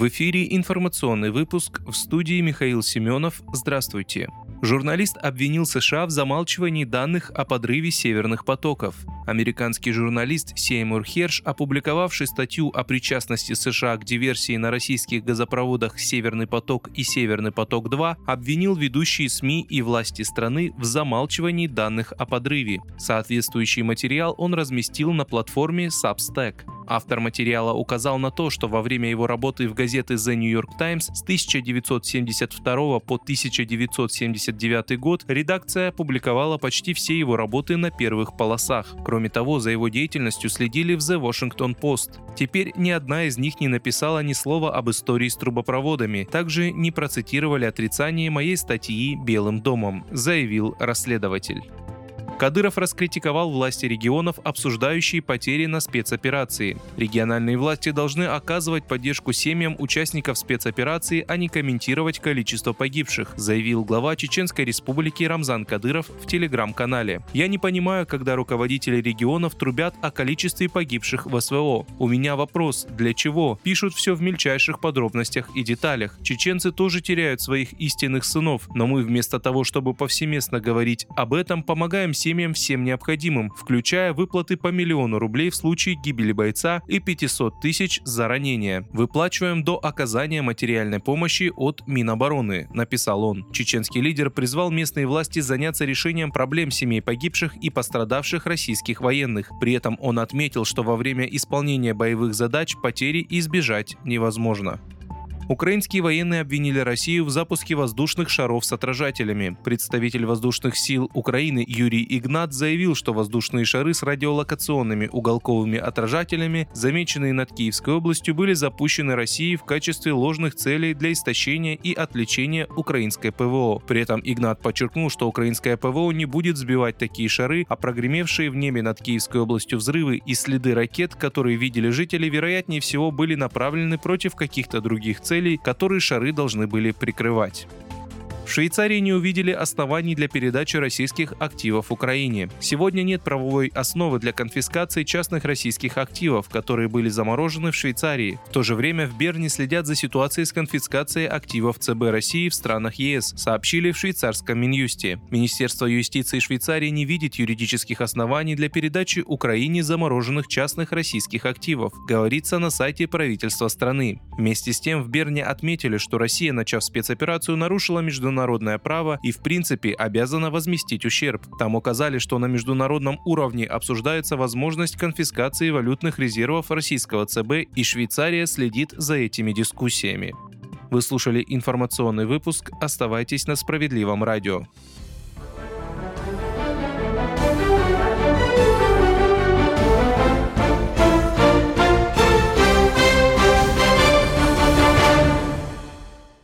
В эфире информационный выпуск в студии Михаил Семенов. Здравствуйте. Журналист обвинил США в замалчивании данных о подрыве северных потоков. Американский журналист Сеймур Херш, опубликовавший статью о причастности США к диверсии на российских газопроводах «Северный поток» и «Северный поток-2», обвинил ведущие СМИ и власти страны в замалчивании данных о подрыве. Соответствующий материал он разместил на платформе Substack. Автор материала указал на то, что во время его работы в газеты The New York Times с 1972 по 1979 год редакция опубликовала почти все его работы на первых полосах. Кроме того, за его деятельностью следили в The Washington Post. Теперь ни одна из них не написала ни слова об истории с трубопроводами, также не процитировали отрицание моей статьи «Белым домом», заявил расследователь. Кадыров раскритиковал власти регионов, обсуждающие потери на спецоперации. Региональные власти должны оказывать поддержку семьям участников спецоперации, а не комментировать количество погибших, заявил глава Чеченской республики Рамзан Кадыров в телеграм-канале. «Я не понимаю, когда руководители регионов трубят о количестве погибших в СВО. У меня вопрос, для чего? Пишут все в мельчайших подробностях и деталях. Чеченцы тоже теряют своих истинных сынов, но мы вместо того, чтобы повсеместно говорить об этом, помогаем семьям семьям всем необходимым, включая выплаты по миллиону рублей в случае гибели бойца и 500 тысяч за ранение. Выплачиваем до оказания материальной помощи от Минобороны, написал он. Чеченский лидер призвал местные власти заняться решением проблем семей погибших и пострадавших российских военных. При этом он отметил, что во время исполнения боевых задач потери избежать невозможно. Украинские военные обвинили Россию в запуске воздушных шаров с отражателями. Представитель воздушных сил Украины Юрий Игнат заявил, что воздушные шары с радиолокационными уголковыми отражателями, замеченные над Киевской областью, были запущены Россией в качестве ложных целей для истощения и отвлечения украинской ПВО. При этом Игнат подчеркнул, что украинская ПВО не будет сбивать такие шары, а прогремевшие в небе над Киевской областью взрывы и следы ракет, которые видели жители, вероятнее всего были направлены против каких-то других целей целей, которые шары должны были прикрывать. В Швейцарии не увидели оснований для передачи российских активов Украине. Сегодня нет правовой основы для конфискации частных российских активов, которые были заморожены в Швейцарии. В то же время в Берне следят за ситуацией с конфискацией активов ЦБ России в странах ЕС, сообщили в швейцарском Минюсте. Министерство юстиции Швейцарии не видит юридических оснований для передачи Украине замороженных частных российских активов, говорится на сайте правительства страны. Вместе с тем в Берне отметили, что Россия, начав спецоперацию, нарушила международные международное право и в принципе обязана возместить ущерб. Там указали, что на международном уровне обсуждается возможность конфискации валютных резервов российского ЦБ и Швейцария следит за этими дискуссиями. Вы слушали информационный выпуск. Оставайтесь на справедливом радио.